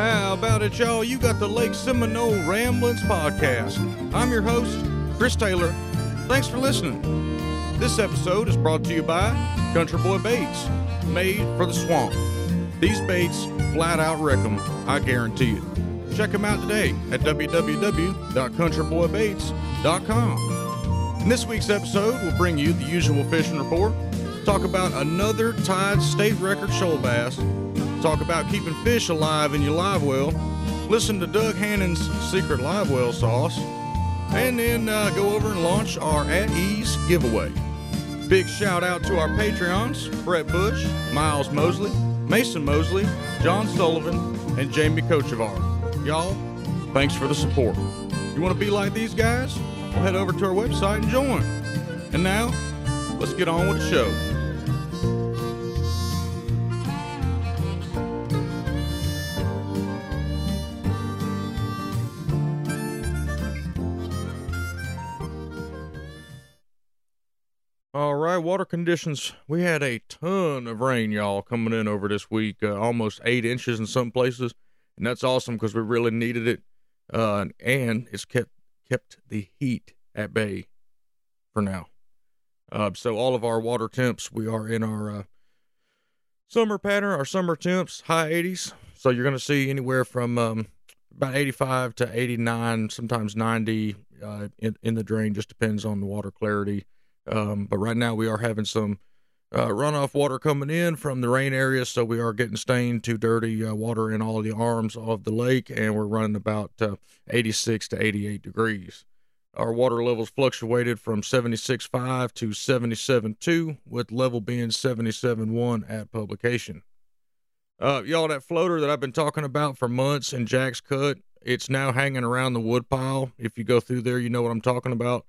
How about it, y'all? You got the Lake Seminole Ramblings podcast. I'm your host, Chris Taylor. Thanks for listening. This episode is brought to you by Country Boy Baits, made for the swamp. These baits flat out wreck them, I guarantee it. Check them out today at www.countryboybaits.com. In this week's episode, we'll bring you the usual fishing report, talk about another tied state record shoal bass, talk about keeping fish alive in your live well, listen to Doug Hannon's secret live well sauce, and then uh, go over and launch our At Ease giveaway. Big shout out to our Patreons Brett Bush, Miles Mosley, Mason Mosley, John Sullivan, and Jamie Kochevar. Y'all, thanks for the support. You want to be like these guys? Well, head over to our website and join. And now, let's get on with the show. Water conditions. We had a ton of rain, y'all, coming in over this week, uh, almost eight inches in some places, and that's awesome because we really needed it. Uh, and it's kept kept the heat at bay for now. Uh, so all of our water temps, we are in our uh, summer pattern, our summer temps, high 80s. So you're going to see anywhere from um, about 85 to 89, sometimes 90 uh, in, in the drain. Just depends on the water clarity. Um, but right now we are having some uh, runoff water coming in from the rain area, so we are getting stained to dirty uh, water in all the arms of the lake, and we're running about uh, 86 to 88 degrees. Our water levels fluctuated from 76.5 to 77.2, with level being 77.1 at publication. Uh, y'all, that floater that I've been talking about for months in Jack's Cut, it's now hanging around the woodpile. If you go through there, you know what I'm talking about.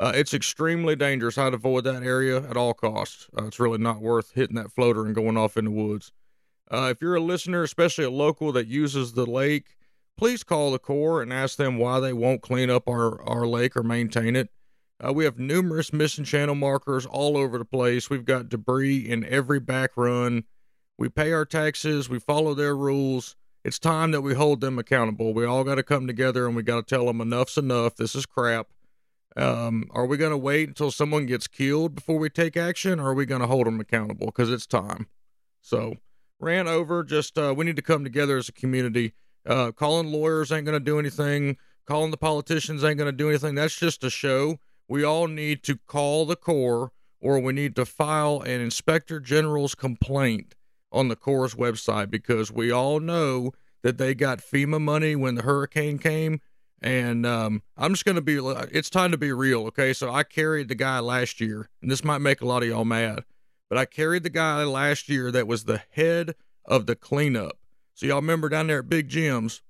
Uh, it's extremely dangerous. I'd avoid that area at all costs. Uh, it's really not worth hitting that floater and going off in the woods. Uh, if you're a listener, especially a local that uses the lake, please call the Corps and ask them why they won't clean up our, our lake or maintain it. Uh, we have numerous missing channel markers all over the place. We've got debris in every back run. We pay our taxes, we follow their rules. It's time that we hold them accountable. We all got to come together and we got to tell them enough's enough. This is crap. Um, are we going to wait until someone gets killed before we take action, or are we going to hold them accountable? Because it's time. So, ran over. Just uh, we need to come together as a community. Uh, calling lawyers ain't going to do anything. Calling the politicians ain't going to do anything. That's just a show. We all need to call the Corps, or we need to file an inspector general's complaint on the Corps' website because we all know that they got FEMA money when the hurricane came and um, I'm just going to be, it's time to be real. Okay. So I carried the guy last year, and this might make a lot of y'all mad, but I carried the guy last year that was the head of the cleanup. So y'all remember down there at Big Jim's,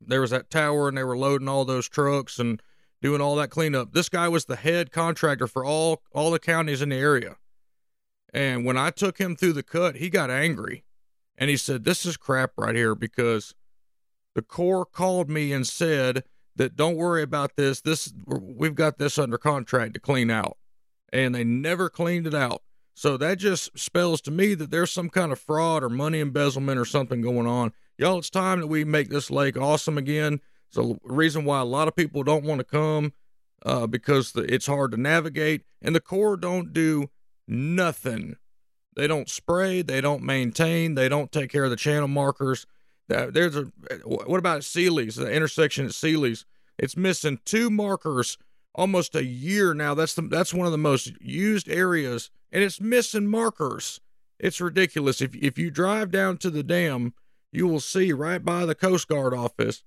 there was that tower and they were loading all those trucks and doing all that cleanup. This guy was the head contractor for all, all the counties in the area. And when I took him through the cut, he got angry and he said, This is crap right here because the Corps called me and said that don't worry about this. This we've got this under contract to clean out, and they never cleaned it out. So that just spells to me that there's some kind of fraud or money embezzlement or something going on. Y'all, it's time that we make this lake awesome again. So reason why a lot of people don't want to come uh, because the, it's hard to navigate, and the Corps don't do nothing. They don't spray, they don't maintain, they don't take care of the channel markers. Uh, there's a what about Sealy's, the intersection at Sealy's? It's missing two markers almost a year now. That's the that's one of the most used areas, and it's missing markers. It's ridiculous. If if you drive down to the dam, you will see right by the Coast Guard office.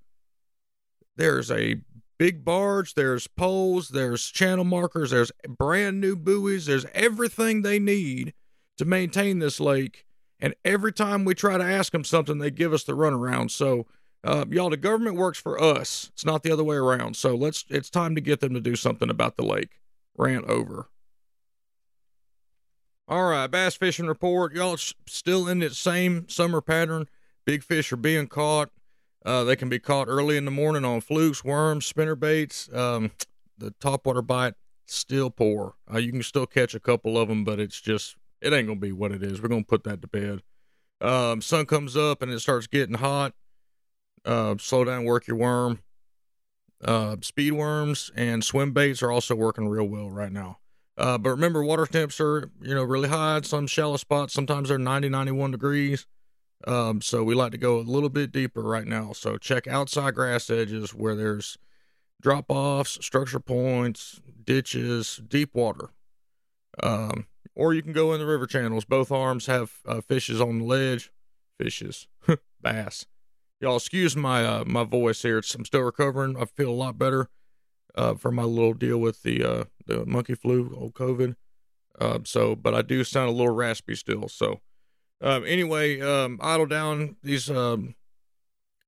There's a big barge. There's poles. There's channel markers. There's brand new buoys. There's everything they need to maintain this lake and every time we try to ask them something, they give us the runaround. So, uh, y'all, the government works for us. It's not the other way around. So let's. It's time to get them to do something about the lake. Rant over. All right, bass fishing report. Y'all still in that same summer pattern. Big fish are being caught. Uh, they can be caught early in the morning on flukes, worms, spinner baits. Um, the topwater bite still poor. Uh, you can still catch a couple of them, but it's just it ain't gonna be what it is. We're gonna put that to bed. Um, sun comes up and it starts getting hot. uh, slow down, work your worm. Uh, speed worms and swim baits are also working real well right now. Uh, but remember, water temps are, you know, really high. Some shallow spots, sometimes they're 90, 91 degrees. Um, so we like to go a little bit deeper right now. So check outside grass edges where there's drop offs, structure points, ditches, deep water. Um, or you can go in the river channels. Both arms have uh, fishes on the ledge. Fishes, bass. Y'all excuse my uh, my voice here. It's, I'm still recovering. I feel a lot better uh, for my little deal with the uh, the monkey flu, old COVID. Uh, so, but I do sound a little raspy still. So, um, anyway, um, idle down these um,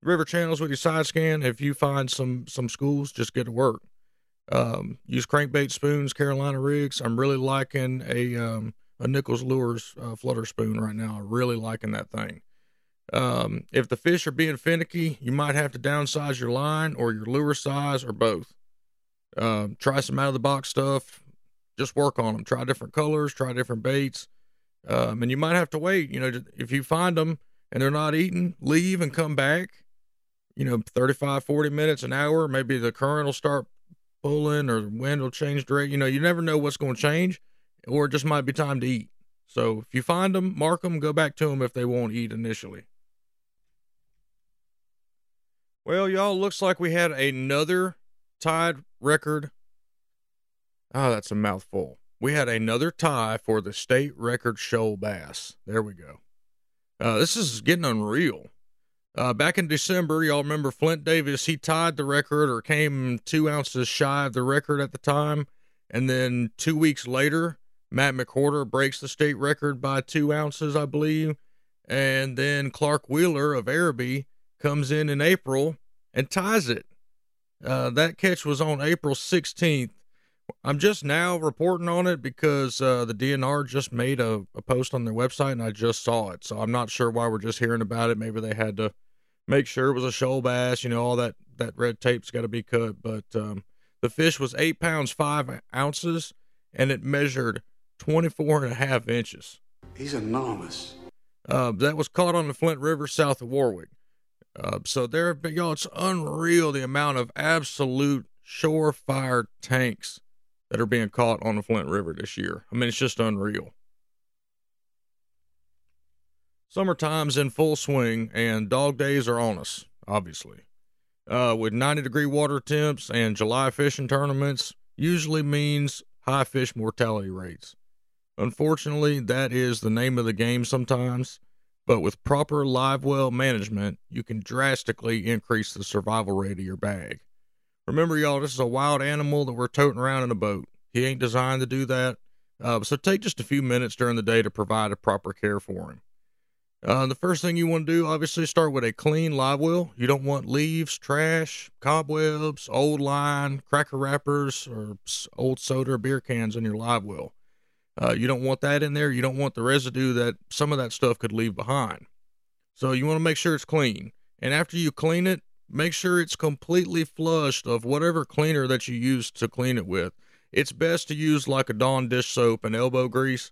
river channels with your side scan. If you find some some schools, just get to work. Um, use crankbait spoons, Carolina rigs. I'm really liking a um, a Nichols Lures uh, flutter spoon right now. I'm Really liking that thing. Um, if the fish are being finicky, you might have to downsize your line or your lure size or both. Um, try some out of the box stuff. Just work on them. Try different colors, try different baits. Um, and you might have to wait. You know, if you find them and they're not eating, leave and come back. You know, 35, 40 minutes, an hour. Maybe the current will start pulling or wind will change direction. You know, you never know what's going to change, or it just might be time to eat. So if you find them, mark them, go back to them if they won't eat initially. Well, y'all, looks like we had another tied record. Oh, that's a mouthful. We had another tie for the state record shoal bass. There we go. Uh, this is getting unreal. Uh, back in December, y'all remember Flint Davis? He tied the record or came two ounces shy of the record at the time. And then two weeks later, Matt McWhorter breaks the state record by two ounces, I believe. And then Clark Wheeler of Arabi comes in in April and ties it. Uh, that catch was on April 16th. I'm just now reporting on it because uh, the DNR just made a, a, post on their website and I just saw it. So I'm not sure why we're just hearing about it. Maybe they had to make sure it was a shoal bass. You know, all that, that red tape's got to be cut. But um, the fish was eight pounds, five ounces, and it measured 24 and a half inches. He's enormous. Uh, that was caught on the Flint River south of Warwick. Uh, so there have been, y'all, it's unreal the amount of absolute shore surefire tanks that are being caught on the Flint River this year. I mean, it's just unreal. Summertime's in full swing, and dog days are on us, obviously. Uh, with 90 degree water temps and July fishing tournaments, usually means high fish mortality rates. Unfortunately, that is the name of the game sometimes. But with proper live well management, you can drastically increase the survival rate of your bag. Remember, y'all, this is a wild animal that we're toting around in a boat. He ain't designed to do that. Uh, so take just a few minutes during the day to provide a proper care for him. Uh, the first thing you want to do, obviously, start with a clean live well. You don't want leaves, trash, cobwebs, old line, cracker wrappers, or old soda or beer cans in your live well. Uh, you don't want that in there. You don't want the residue that some of that stuff could leave behind. So you want to make sure it's clean. And after you clean it, make sure it's completely flushed of whatever cleaner that you use to clean it with. It's best to use like a Dawn dish soap and elbow grease.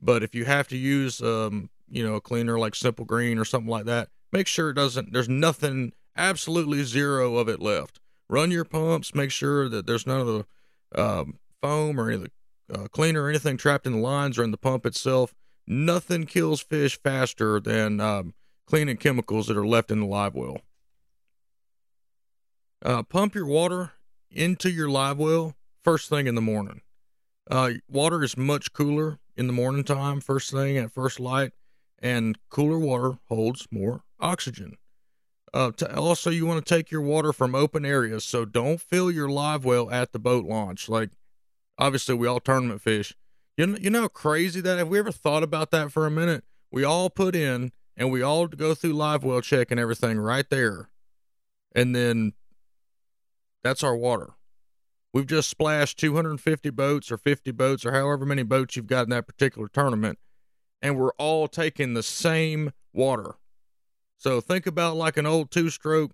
But if you have to use, um, you know, a cleaner like Simple Green or something like that, make sure it doesn't, there's nothing, absolutely zero of it left. Run your pumps, make sure that there's none of the um, foam or any of the uh, cleaner or anything trapped in the lines or in the pump itself. Nothing kills fish faster than um, cleaning chemicals that are left in the live well. Uh, pump your water into your live well first thing in the morning. Uh, water is much cooler in the morning time, first thing at first light, and cooler water holds more oxygen. Uh, to, also, you want to take your water from open areas, so don't fill your live well at the boat launch. Like obviously we all tournament fish. You know, you know how crazy that? Have we ever thought about that for a minute? We all put in and we all go through live well check and everything right there. And then that's our water. We've just splashed 250 boats or 50 boats or however many boats you've got in that particular tournament. And we're all taking the same water. So think about like an old two stroke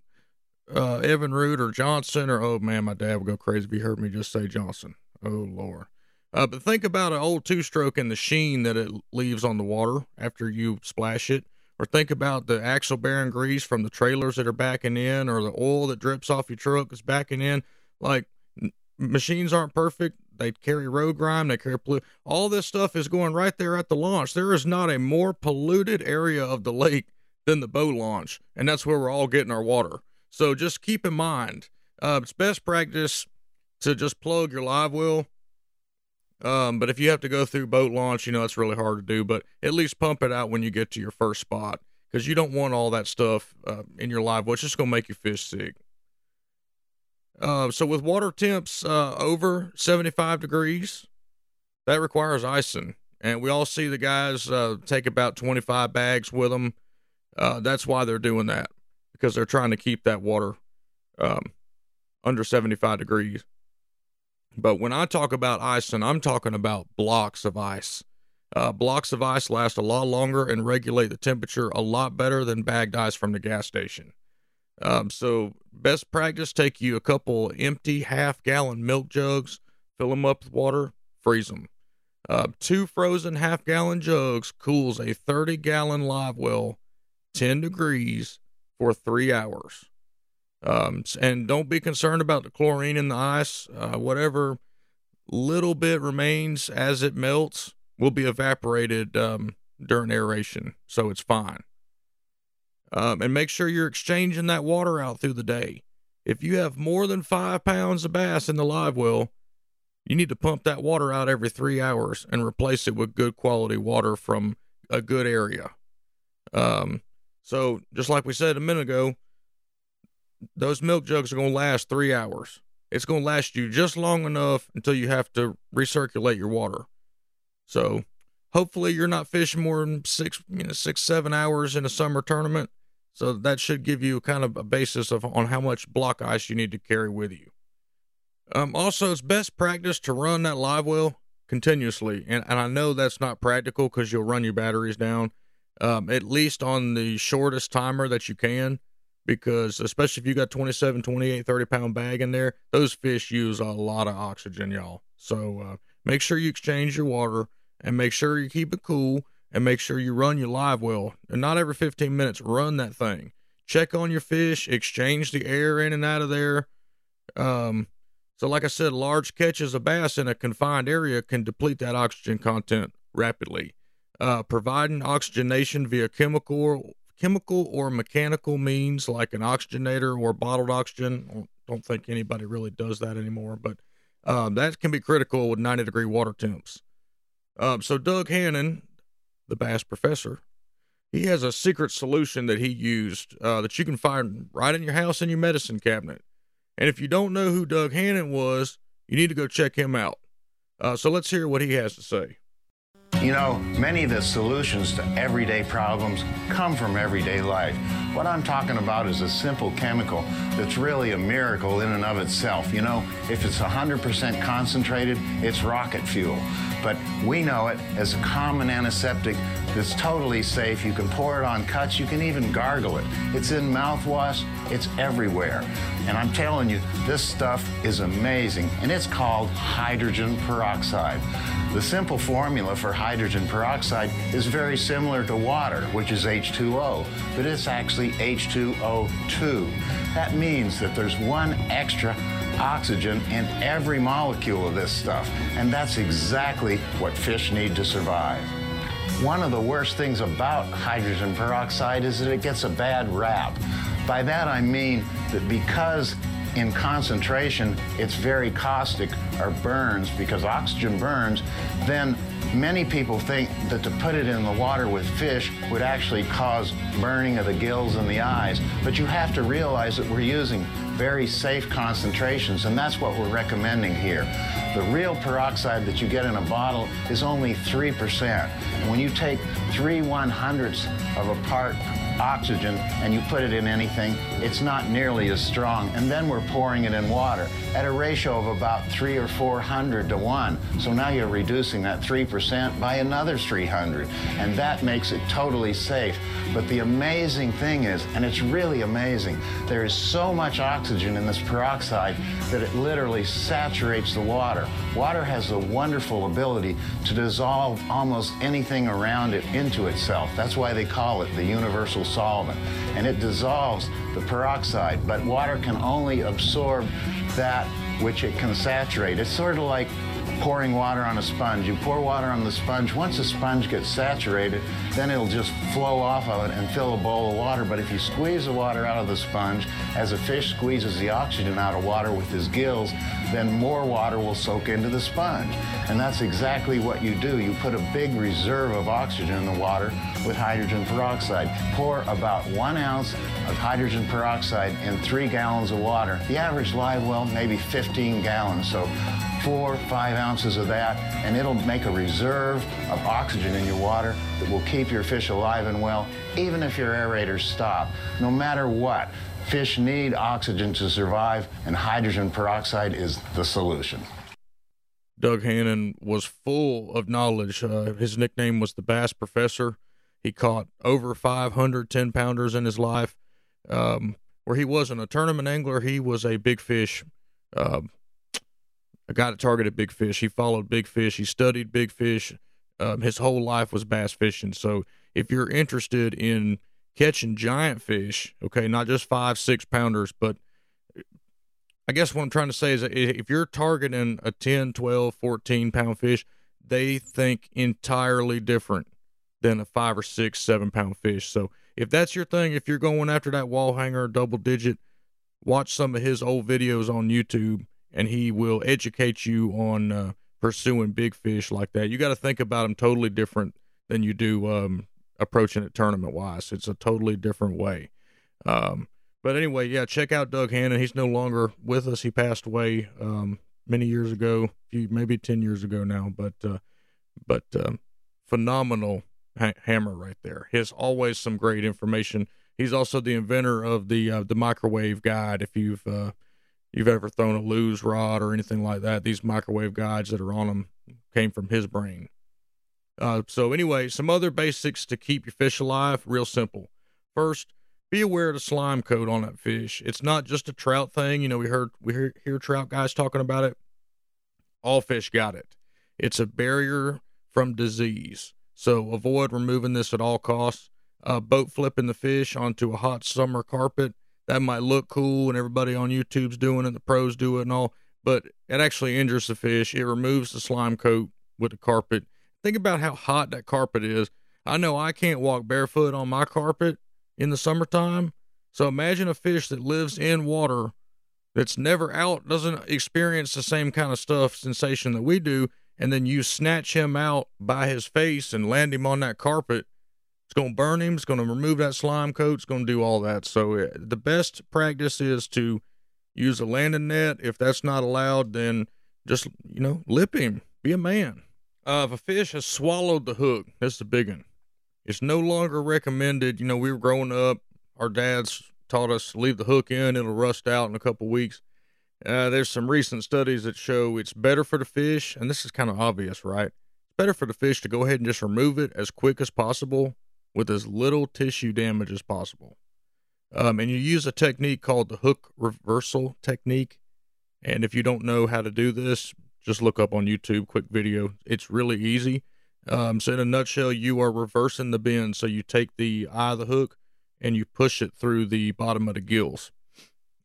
uh, Evinrude or Johnson or, oh man, my dad would go crazy if he heard me just say Johnson. Oh Lord. Uh, but think about an old two stroke and the sheen that it leaves on the water after you splash it, or think about the axle bearing grease from the trailers that are backing in, or the oil that drips off your truck is backing in. Like machines aren't perfect. They carry road grime. They carry. All this stuff is going right there at the launch. There is not a more polluted area of the lake than the boat launch, and that's where we're all getting our water. So just keep in mind, uh, it's best practice to just plug your live well. Um, but if you have to go through boat launch, you know it's really hard to do. But at least pump it out when you get to your first spot, because you don't want all that stuff uh, in your live well. It's just gonna make your fish sick. Uh, so with water temps uh, over 75 degrees, that requires icing. And we all see the guys uh, take about 25 bags with them. Uh, that's why they're doing that because they're trying to keep that water um, under 75 degrees. But when I talk about icing, I'm talking about blocks of ice. Uh, blocks of ice last a lot longer and regulate the temperature a lot better than bagged ice from the gas station. Um, so, best practice take you a couple empty half gallon milk jugs, fill them up with water, freeze them. Uh, two frozen half gallon jugs cools a 30 gallon live well 10 degrees for three hours. Um, and don't be concerned about the chlorine in the ice. Uh, whatever little bit remains as it melts will be evaporated um, during aeration, so it's fine. Um, and make sure you're exchanging that water out through the day. If you have more than five pounds of bass in the live well, you need to pump that water out every three hours and replace it with good quality water from a good area. Um, so, just like we said a minute ago, those milk jugs are going to last three hours. It's going to last you just long enough until you have to recirculate your water. So, hopefully, you're not fishing more than six, you know, six, seven hours in a summer tournament. So that should give you kind of a basis of on how much block ice you need to carry with you. Um, also, it's best practice to run that live well continuously, and, and I know that's not practical because you'll run your batteries down. Um, at least on the shortest timer that you can, because especially if you got 27, 28, 30 pound bag in there, those fish use a lot of oxygen, y'all. So uh, make sure you exchange your water and make sure you keep it cool and make sure you run your live well. And not every 15 minutes, run that thing. Check on your fish, exchange the air in and out of there. Um, so, like I said, large catches of bass in a confined area can deplete that oxygen content rapidly. Uh, providing oxygenation via chemical, chemical or mechanical means like an oxygenator or bottled oxygen. Don't think anybody really does that anymore, but um, that can be critical with 90 degree water temps. Um, so Doug Hannon, the Bass Professor, he has a secret solution that he used uh, that you can find right in your house in your medicine cabinet. And if you don't know who Doug Hannon was, you need to go check him out. Uh, so let's hear what he has to say. You know, many of the solutions to everyday problems come from everyday life. What I'm talking about is a simple chemical that's really a miracle in and of itself. You know, if it's 100% concentrated, it's rocket fuel. But we know it as a common antiseptic that's totally safe. You can pour it on cuts, you can even gargle it. It's in mouthwash, it's everywhere. And I'm telling you, this stuff is amazing, and it's called hydrogen peroxide. The simple formula for hydrogen peroxide is very similar to water, which is H2O, but it's actually H2O2. That means that there's one extra oxygen in every molecule of this stuff, and that's exactly what fish need to survive. One of the worst things about hydrogen peroxide is that it gets a bad rap. By that I mean that because in concentration it's very caustic or burns because oxygen burns, then many people think that to put it in the water with fish would actually cause burning of the gills and the eyes. But you have to realize that we're using very safe concentrations, and that's what we're recommending here. The real peroxide that you get in a bottle is only 3%. And when you take 3 one hundredths of a part oxygen and you put it in anything, it's not nearly as strong. And then we're pouring it in water at a ratio of about three or 400 to one. So now you're reducing that 3% by another 300. And that makes it totally safe. But the amazing thing is, and it's really amazing, there is so much oxygen in this peroxide that it literally saturates the water. Water has the wonderful ability to dissolve almost anything around it into itself. That's why they call it the universal solvent. And it dissolves the peroxide, but water can only absorb that which it can saturate. It's sort of like pouring water on a sponge. You pour water on the sponge. Once the sponge gets saturated, then it'll just flow off of it and fill a bowl of water. But if you squeeze the water out of the sponge, as a fish squeezes the oxygen out of water with his gills, then more water will soak into the sponge. And that's exactly what you do. You put a big reserve of oxygen in the water with hydrogen peroxide. Pour about one ounce of hydrogen peroxide in three gallons of water. The average live well, maybe 15 gallons. So four, five ounces of that, and it'll make a reserve of oxygen in your water that will keep your fish alive and well, even if your aerators stop. No matter what, fish need oxygen to survive, and hydrogen peroxide is the solution. Doug Hannon was full of knowledge. Uh, his nickname was the Bass Professor. He caught over 500 10 pounders in his life. Um, where he wasn't a tournament angler, he was a big fish uh, a guy that targeted big fish. He followed big fish. He studied big fish. Um, his whole life was bass fishing. So if you're interested in catching giant fish, okay, not just five, six pounders, but I guess what I'm trying to say is if you're targeting a 10, 12, 14 pound fish, they think entirely different than a five or six, seven pound fish. So if that's your thing, if you're going after that wall hanger double digit, watch some of his old videos on YouTube and he will educate you on uh, pursuing big fish like that. You got to think about them totally different than you do um, approaching it tournament wise. It's a totally different way. Um, but anyway, yeah, check out Doug Hannon. He's no longer with us. He passed away um, many years ago, maybe ten years ago now. But uh, but um, phenomenal ha- hammer right there. He has always some great information. He's also the inventor of the uh, the microwave guide. If you've uh, you've ever thrown a Lew's rod or anything like that. These microwave guides that are on them came from his brain. Uh, so anyway, some other basics to keep your fish alive, real simple. First, be aware of the slime coat on that fish. It's not just a trout thing. You know, we heard we hear, hear trout guys talking about it. All fish got it. It's a barrier from disease. So avoid removing this at all costs. Uh, boat flipping the fish onto a hot summer carpet that might look cool and everybody on YouTube's doing it, the pros do it and all, but it actually injures the fish. It removes the slime coat with the carpet. Think about how hot that carpet is. I know I can't walk barefoot on my carpet in the summertime. So imagine a fish that lives in water that's never out, doesn't experience the same kind of stuff, sensation that we do, and then you snatch him out by his face and land him on that carpet it's going to burn him. It's going to remove that slime coat. It's going to do all that. So uh, the best practice is to use a landing net. If that's not allowed, then just, you know, lip him. Be a man. Uh, if a fish has swallowed the hook, that's the big one. It's no longer recommended. You know, we were growing up, our dads taught us leave the hook in, it'll rust out in a couple weeks. Uh, there's some recent studies that show it's better for the fish, and this is kind of obvious, right? It's better for the fish to go ahead and just remove it as quick as possible with as little tissue damage as possible. Um, and you use a technique called the hook reversal technique. And if you don't know how to do this, just look up on YouTube, quick video. It's really easy. Um, so, in a nutshell, you are reversing the bend. So, you take the eye of the hook and you push it through the bottom of the gills,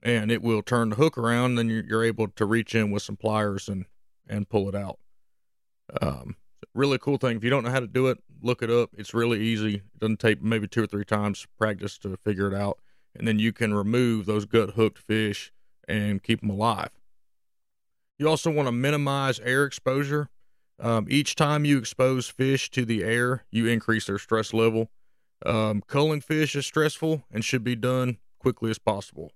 and it will turn the hook around. And you're, you're able to reach in with some pliers and, and pull it out. Um, really cool thing. If you don't know how to do it, look it up. It's really easy. It doesn't take maybe two or three times practice to figure it out. And then you can remove those gut hooked fish and keep them alive. You also want to minimize air exposure. Um, each time you expose fish to the air, you increase their stress level. Um, culling fish is stressful and should be done quickly as possible.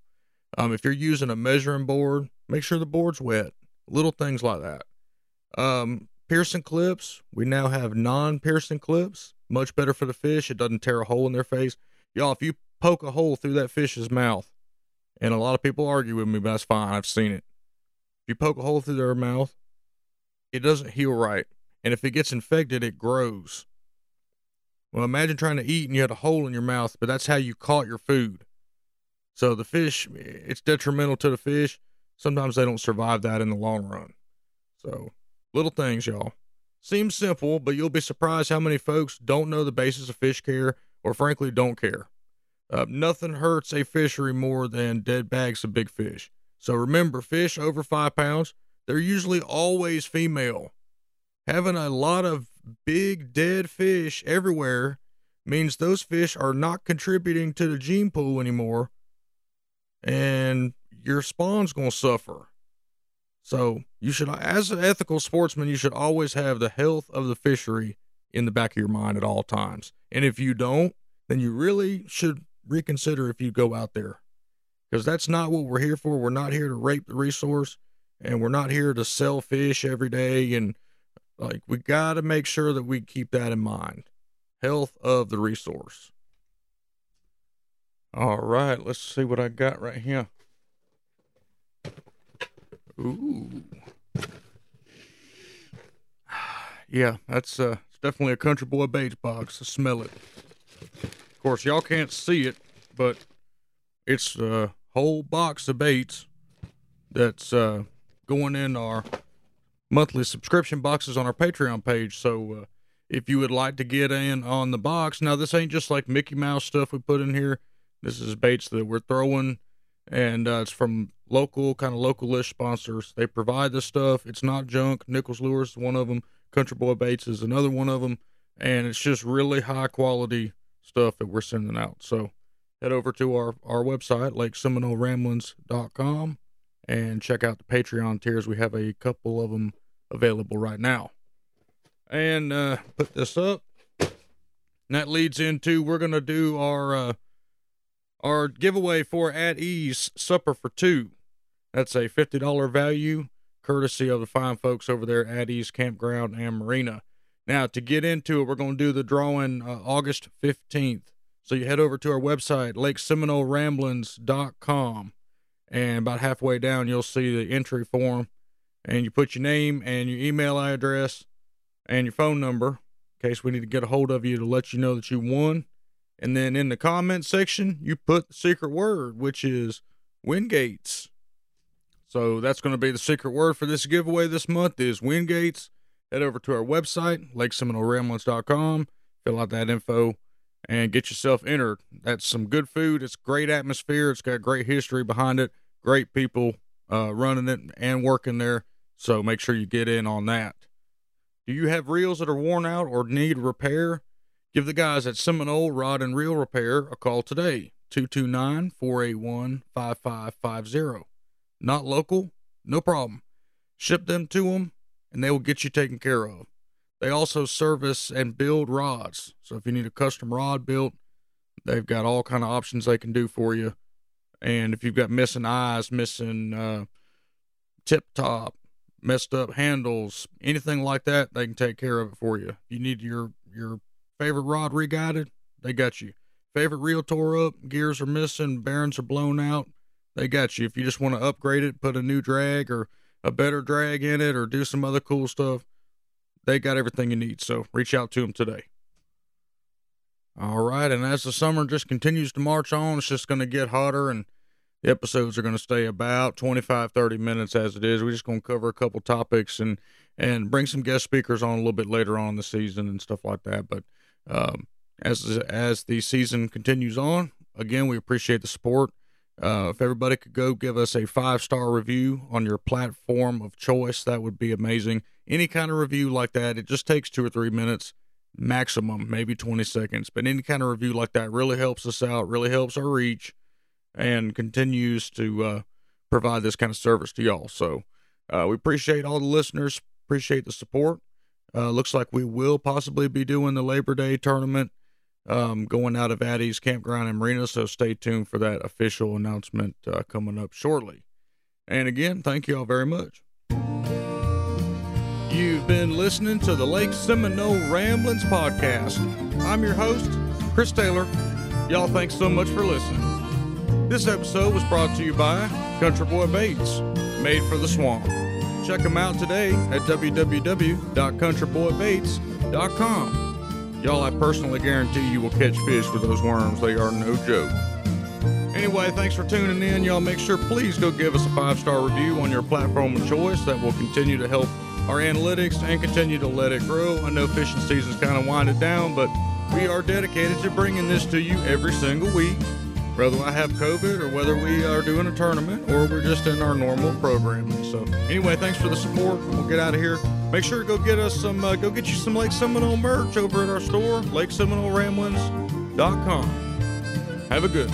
Um, if you're using a measuring board, make sure the board's wet. Little things like that. Um, piercing clips. We now have non piercing clips, much better for the fish. It doesn't tear a hole in their face. Y'all, if you poke a hole through that fish's mouth, and a lot of people argue with me, but that's fine. I've seen it. If you poke a hole through their mouth, it doesn't heal right. And if it gets infected, it grows. Well, imagine trying to eat and you had a hole in your mouth, but that's how you caught your food. So the fish, it's detrimental to the fish. Sometimes they don't survive that in the long run. So little things, y'all. Seems simple, but you'll be surprised how many folks don't know the basis of fish care or frankly don't care. Uh, nothing hurts a fishery more than dead bags of big fish. So remember, fish over five pounds, they're usually always female. Having a lot of big dead fish everywhere means those fish are not contributing to the gene pool anymore, and your spawn's going to suffer. So you should, as an ethical sportsman, you should always have the health of the fishery in the back of your mind at all times. And if you don't, then you really should reconsider if you go out there because that's not what we're here for. We're not here to rape the resource and we're not here to sell fish every day. And like, we got to make sure that we keep that in mind. Health of the resource. All right, let's see what I got right here. Ooh. Yeah, that's uh, it's definitely a country boy baits box. I smell it. Of course, y'all can't see it, but it's a whole box of baits that's uh, going in our monthly subscription boxes on our Patreon page. So uh, if you would like to get in on the box, now this ain't just like Mickey Mouse stuff we put in here. This is baits that we're throwing, and uh, it's from local, kind of localish sponsors. They provide this stuff. It's not junk. Nichols Lures is one of them. Country Boy Baits is another one of them, and it's just really high quality stuff that we're sending out. So head over to our, our website, lakeseminoleramblings.com, and check out the Patreon tiers. We have a couple of them available right now. And uh, put this up. And that leads into we're gonna do our uh, our giveaway for At Ease Supper for Two. That's a fifty dollar value, courtesy of the fine folks over there at Ease Campground and Marina. Now, to get into it, we're going to do the drawing uh, August 15th. So you head over to our website, lakeseminoleramblings.com, and about halfway down, you'll see the entry form, and you put your name and your email address and your phone number in case we need to get a hold of you to let you know that you won. And then in the comment section, you put the secret word, which is Wingates. So that's going to be the secret word for this giveaway this month is Wingates head over to our website, lakeseminoleramblings.com, fill out that info, and get yourself entered. That's some good food. It's great atmosphere. It's got great history behind it. Great people uh, running it and working there. So make sure you get in on that. Do you have reels that are worn out or need repair? Give the guys at Seminole Rod and Reel Repair a call today. 229 481 5550. Not local? No problem. Ship them to them and they will get you taken care of. They also service and build rods. So if you need a custom rod built, they've got all kind of options they can do for you. And if you've got missing eyes, missing uh, tip top, messed up handles, anything like that, they can take care of it for you. You need your your favorite rod reguided, they got you. Favorite reel tore up, gears are missing, bearings are blown out, they got you. If you just want to upgrade it, put a new drag or a better drag in it or do some other cool stuff, they got everything you need. So reach out to them today. All right. And as the summer just continues to march on, it's just going to get hotter and the episodes are going to stay about 25, 30 minutes as it is. We're just going to cover a couple topics and, and bring some guest speakers on a little bit later on in the season and stuff like that. But, um, as, as the season continues on, again, we appreciate the support. Uh, if everybody could go give us a five star review on your platform of choice, that would be amazing. Any kind of review like that, it just takes two or three minutes maximum, maybe 20 seconds. But any kind of review like that really helps us out, really helps our reach, and continues to uh, provide this kind of service to y'all. So uh, we appreciate all the listeners, appreciate the support. Uh, looks like we will possibly be doing the Labor Day tournament um, going out of At Ease Campground and Marina. So stay tuned for that official announcement uh, coming up shortly. And again, thank you all very much. You've been listening to the Lake Seminole Ramblings podcast. I'm your host, Chris Taylor. Y'all, thanks so much for listening. This episode was brought to you by Country Boy Baits, made for the swamp. Check them out today at www.countryboybaits.com. Y'all, I personally guarantee you will catch fish with those worms. They are no joke. Anyway, thanks for tuning in. Y'all make sure please go give us a five star review on your platform of choice. That will continue to help our analytics and continue to let it grow. I know fishing season's kind of winded down, but we are dedicated to bringing this to you every single week, whether I have COVID or whether we are doing a tournament or we're just in our normal programming. So, anyway, thanks for the support. We'll get out of here. Make sure to go get us some, uh, go get you some Lake Seminole merch over at our store, LakeSeminoleRamblings.com. Have a good.